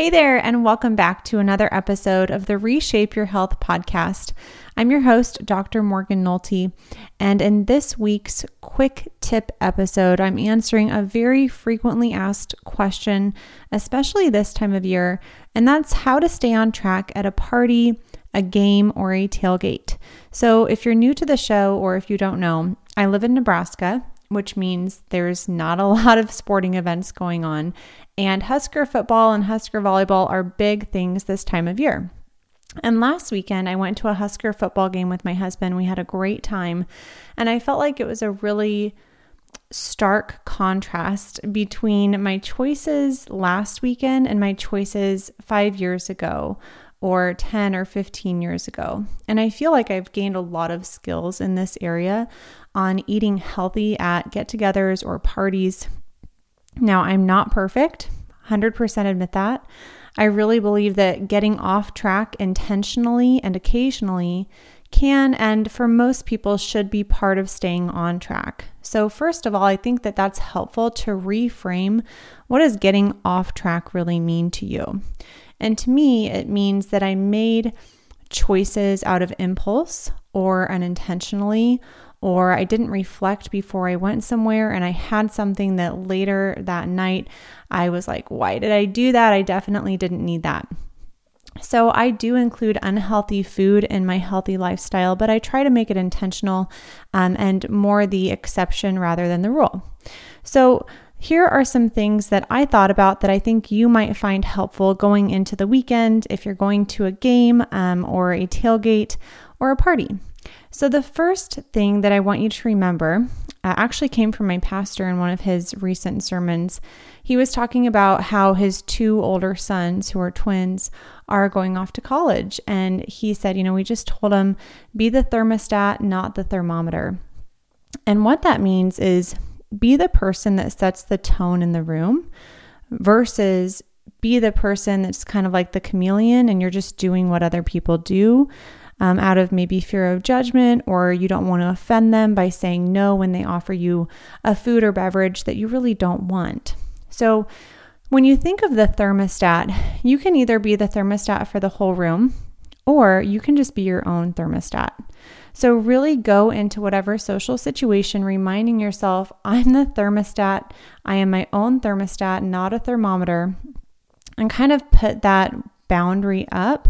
Hey there, and welcome back to another episode of the Reshape Your Health podcast. I'm your host, Dr. Morgan Nolte, and in this week's quick tip episode, I'm answering a very frequently asked question, especially this time of year, and that's how to stay on track at a party, a game, or a tailgate. So, if you're new to the show or if you don't know, I live in Nebraska, which means there's not a lot of sporting events going on. And Husker football and Husker volleyball are big things this time of year. And last weekend, I went to a Husker football game with my husband. We had a great time. And I felt like it was a really stark contrast between my choices last weekend and my choices five years ago or 10 or 15 years ago. And I feel like I've gained a lot of skills in this area on eating healthy at get togethers or parties now, I'm not perfect, 100% admit that. I really believe that getting off track intentionally and occasionally can and for most people should be part of staying on track. So, first of all, I think that that's helpful to reframe what does getting off track really mean to you? And to me, it means that I made choices out of impulse or unintentionally or I didn't reflect before I went somewhere and I had something that later that night I was like, why did I do that? I definitely didn't need that. So, I do include unhealthy food in my healthy lifestyle, but I try to make it intentional um, and more the exception rather than the rule. So, here are some things that I thought about that I think you might find helpful going into the weekend if you're going to a game um, or a tailgate or a party. So, the first thing that I want you to remember uh, actually came from my pastor in one of his recent sermons. He was talking about how his two older sons, who are twins, are going off to college. And he said, You know, we just told them, be the thermostat, not the thermometer. And what that means is be the person that sets the tone in the room versus be the person that's kind of like the chameleon and you're just doing what other people do um, out of maybe fear of judgment, or you don't want to offend them by saying no when they offer you a food or beverage that you really don't want. So, when you think of the thermostat, you can either be the thermostat for the whole room or you can just be your own thermostat. So, really go into whatever social situation reminding yourself, I'm the thermostat. I am my own thermostat, not a thermometer, and kind of put that boundary up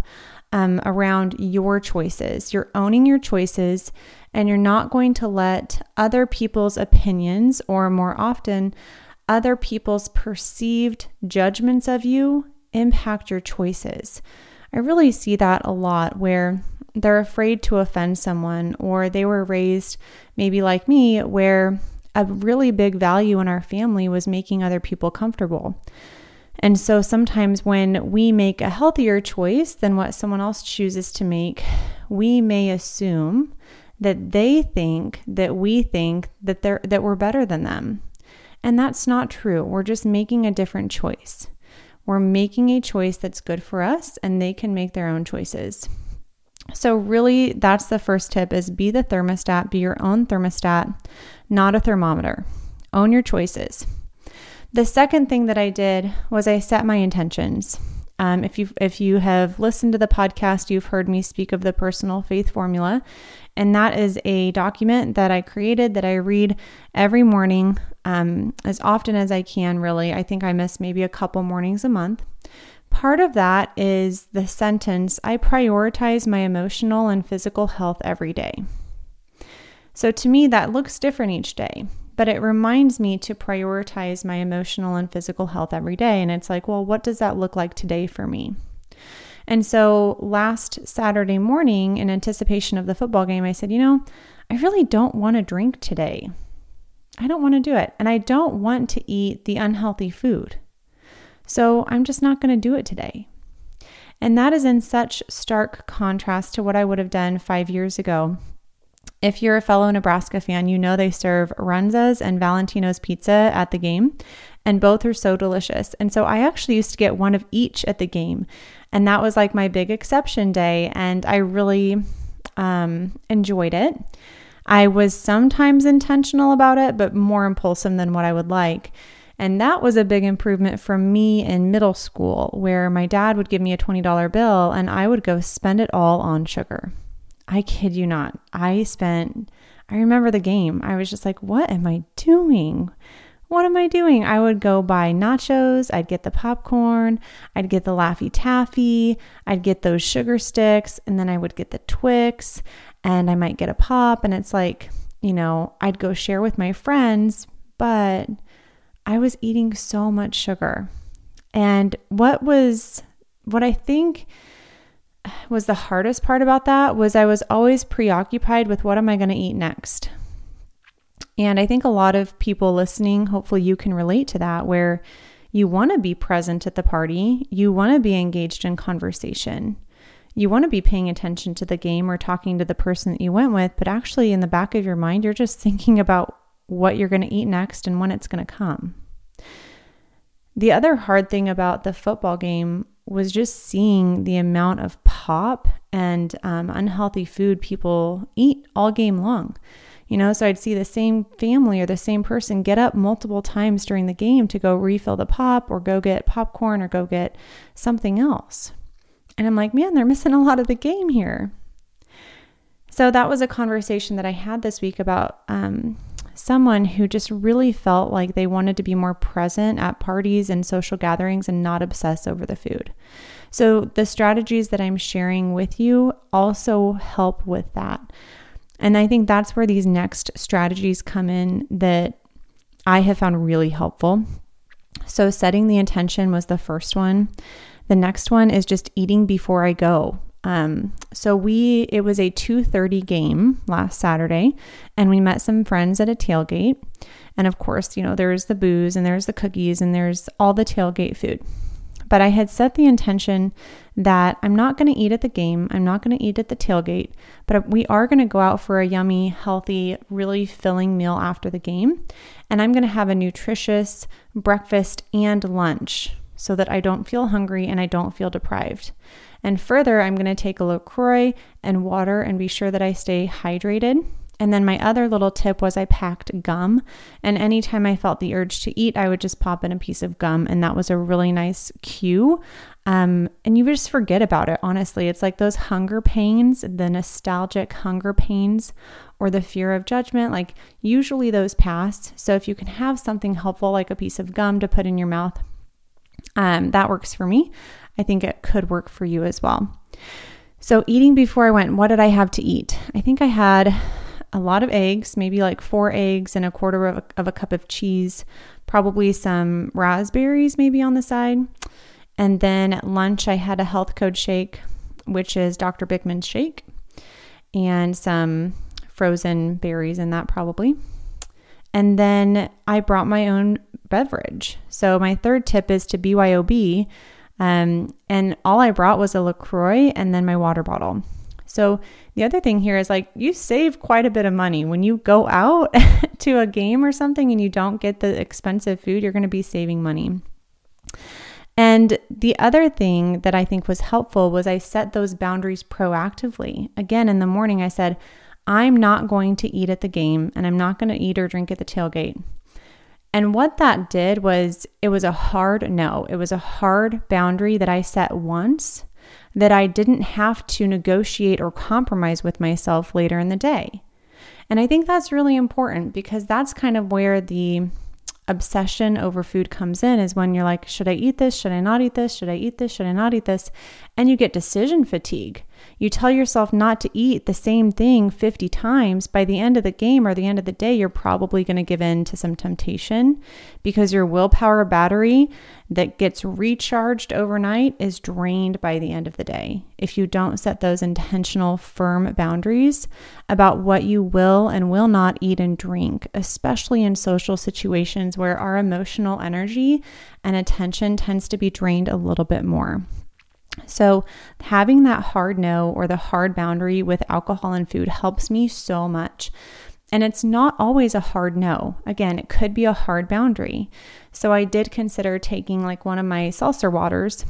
um, around your choices. You're owning your choices and you're not going to let other people's opinions, or more often, other people's perceived judgments of you, impact your choices. I really see that a lot where they're afraid to offend someone, or they were raised maybe like me, where a really big value in our family was making other people comfortable. And so sometimes when we make a healthier choice than what someone else chooses to make, we may assume that they think that we think that they're that we're better than them. And that's not true. We're just making a different choice. We're making a choice that's good for us and they can make their own choices. So really that's the first tip is be the thermostat, be your own thermostat, not a thermometer. Own your choices. The second thing that I did was I set my intentions. Um, if you if you have listened to the podcast, you've heard me speak of the personal faith formula, and that is a document that I created that I read every morning um, as often as I can. Really, I think I miss maybe a couple mornings a month. Part of that is the sentence I prioritize my emotional and physical health every day. So to me, that looks different each day but it reminds me to prioritize my emotional and physical health every day. And it's like, well, what does that look like today for me? And so last Saturday morning, in anticipation of the football game, I said, you know, I really don't want to drink today. I don't want to do it. And I don't want to eat the unhealthy food. So I'm just not going to do it today. And that is in such stark contrast to what I would have done five years ago if you're a fellow Nebraska fan, you know they serve Runza's and Valentino's pizza at the game, and both are so delicious. And so I actually used to get one of each at the game, and that was like my big exception day, and I really um, enjoyed it. I was sometimes intentional about it, but more impulsive than what I would like. And that was a big improvement from me in middle school, where my dad would give me a $20 bill and I would go spend it all on sugar. I kid you not. I spent, I remember the game. I was just like, what am I doing? What am I doing? I would go buy nachos, I'd get the popcorn, I'd get the Laffy Taffy, I'd get those sugar sticks, and then I would get the Twix, and I might get a pop. And it's like, you know, I'd go share with my friends, but I was eating so much sugar. And what was, what I think was the hardest part about that was I was always preoccupied with what am I going to eat next. And I think a lot of people listening, hopefully you can relate to that, where you want to be present at the party, you want to be engaged in conversation, you want to be paying attention to the game or talking to the person that you went with, but actually in the back of your mind, you're just thinking about what you're going to eat next and when it's going to come. The other hard thing about the football game was just seeing the amount of pop and um, unhealthy food people eat all game long. You know, so I'd see the same family or the same person get up multiple times during the game to go refill the pop or go get popcorn or go get something else. And I'm like, man, they're missing a lot of the game here. So that was a conversation that I had this week about um, someone who just really felt like they wanted to be more present at parties and social gatherings and not obsess over the food. So, the strategies that I'm sharing with you also help with that. And I think that's where these next strategies come in that I have found really helpful. So, setting the intention was the first one. The next one is just eating before I go. Um, so we it was a 2:30 game last Saturday and we met some friends at a tailgate. And of course, you know, there's the booze and there's the cookies and there's all the tailgate food. But I had set the intention that I'm not going to eat at the game, I'm not going to eat at the tailgate, but we are going to go out for a yummy, healthy, really filling meal after the game. And I'm going to have a nutritious breakfast and lunch so that I don't feel hungry and I don't feel deprived. And further, I'm going to take a LaCroix and water and be sure that I stay hydrated. And then my other little tip was I packed gum. And anytime I felt the urge to eat, I would just pop in a piece of gum. And that was a really nice cue. Um, and you just forget about it, honestly. It's like those hunger pains, the nostalgic hunger pains, or the fear of judgment. Like, usually those pass. So if you can have something helpful, like a piece of gum to put in your mouth, um, that works for me. I think it could work for you as well. So, eating before I went, what did I have to eat? I think I had a lot of eggs, maybe like four eggs and a quarter of a, of a cup of cheese, probably some raspberries maybe on the side. And then at lunch, I had a health code shake, which is Dr. Bikman's shake, and some frozen berries in that probably. And then I brought my own beverage. So my third tip is to BYOB. Um, and all I brought was a LaCroix and then my water bottle. So the other thing here is like you save quite a bit of money when you go out to a game or something and you don't get the expensive food, you're going to be saving money. And the other thing that I think was helpful was I set those boundaries proactively. Again, in the morning, I said, I'm not going to eat at the game and I'm not going to eat or drink at the tailgate. And what that did was it was a hard no. It was a hard boundary that I set once that I didn't have to negotiate or compromise with myself later in the day. And I think that's really important because that's kind of where the obsession over food comes in is when you're like, should I eat this? Should I not eat this? Should I eat this? Should I not eat this? And you get decision fatigue. You tell yourself not to eat the same thing 50 times. By the end of the game or the end of the day, you're probably going to give in to some temptation because your willpower battery that gets recharged overnight is drained by the end of the day. If you don't set those intentional, firm boundaries about what you will and will not eat and drink, especially in social situations where our emotional energy and attention tends to be drained a little bit more. So, having that hard no or the hard boundary with alcohol and food helps me so much and it's not always a hard no. Again, it could be a hard boundary. So I did consider taking like one of my seltzer waters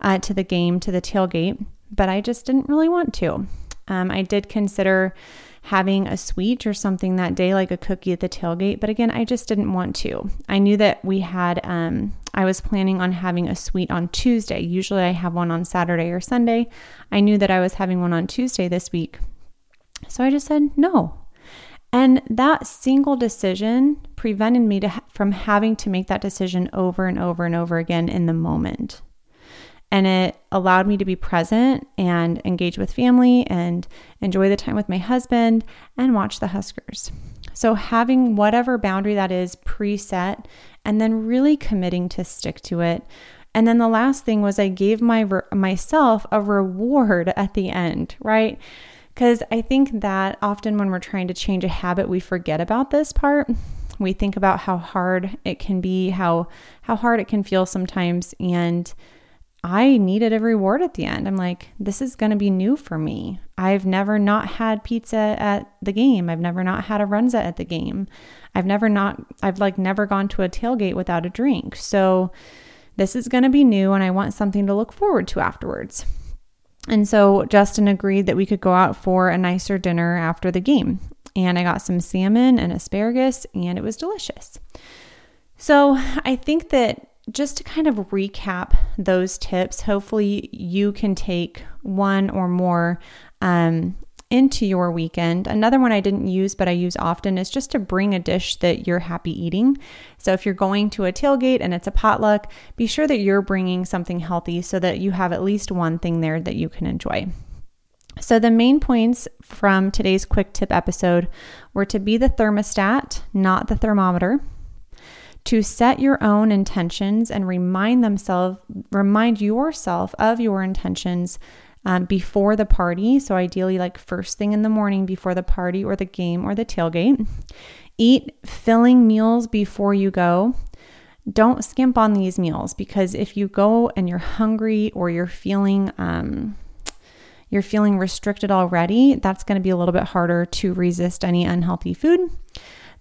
uh, to the game, to the tailgate, but I just didn't really want to. Um, I did consider having a sweet or something that day, like a cookie at the tailgate. But again, I just didn't want to. I knew that we had, um, I was planning on having a sweet on Tuesday. Usually I have one on Saturday or Sunday. I knew that I was having one on Tuesday this week. So I just said no. And that single decision prevented me to, from having to make that decision over and over and over again in the moment and it allowed me to be present and engage with family and enjoy the time with my husband and watch the Huskers. So, having whatever boundary that is preset and then really committing to stick to it. And then the last thing was I gave my myself a reward at the end, right? Because I think that often when we're trying to change a habit, we forget about this part. We think about how hard it can be, how how hard it can feel sometimes, and I needed a reward at the end. I'm like, this is going to be new for me. I've never not had pizza at the game. I've never not had a runza at the game. I've never not, I've like never gone to a tailgate without a drink. So this is going to be new and I want something to look forward to afterwards. And so Justin agreed that we could go out for a nicer dinner after the game. And I got some salmon and asparagus and it was delicious. So I think that just to kind of recap those tips, hopefully you can take one or more um, into your weekend. Another one I didn't use, but I use often is just to bring a dish that you're happy eating. So if you're going to a tailgate and it's a potluck, be sure that you're bringing something healthy so that you have at least one thing there that you can enjoy. So, the main points from today's quick tip episode were to be the thermostat, not the thermometer to set your own intentions and remind themselves remind yourself of your intentions um, before the party. So ideally like first thing in the morning before the party or the game or the tailgate. Eat filling meals before you go. Don't skimp on these meals because if you go and you're hungry or you're feeling um, you're feeling restricted already that's going to be a little bit harder to resist any unhealthy food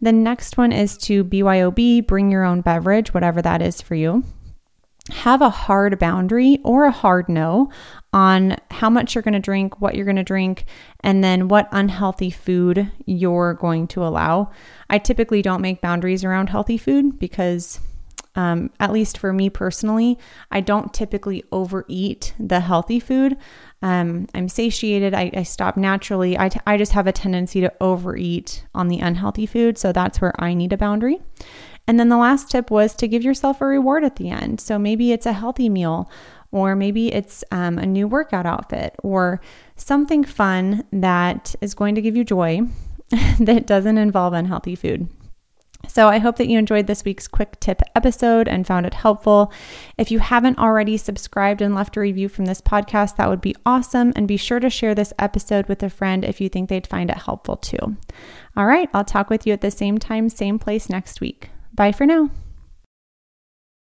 the next one is to BYOB, bring your own beverage, whatever that is for you. Have a hard boundary or a hard no on how much you're going to drink, what you're going to drink, and then what unhealthy food you're going to allow. I typically don't make boundaries around healthy food because um, at least for me personally, I don't typically overeat the healthy food. Um, I'm satiated. I, I stop naturally. I, t- I just have a tendency to overeat on the unhealthy food. So that's where I need a boundary. And then the last tip was to give yourself a reward at the end. So maybe it's a healthy meal, or maybe it's um, a new workout outfit, or something fun that is going to give you joy that doesn't involve unhealthy food. So, I hope that you enjoyed this week's quick tip episode and found it helpful. If you haven't already subscribed and left a review from this podcast, that would be awesome. And be sure to share this episode with a friend if you think they'd find it helpful too. All right, I'll talk with you at the same time, same place next week. Bye for now.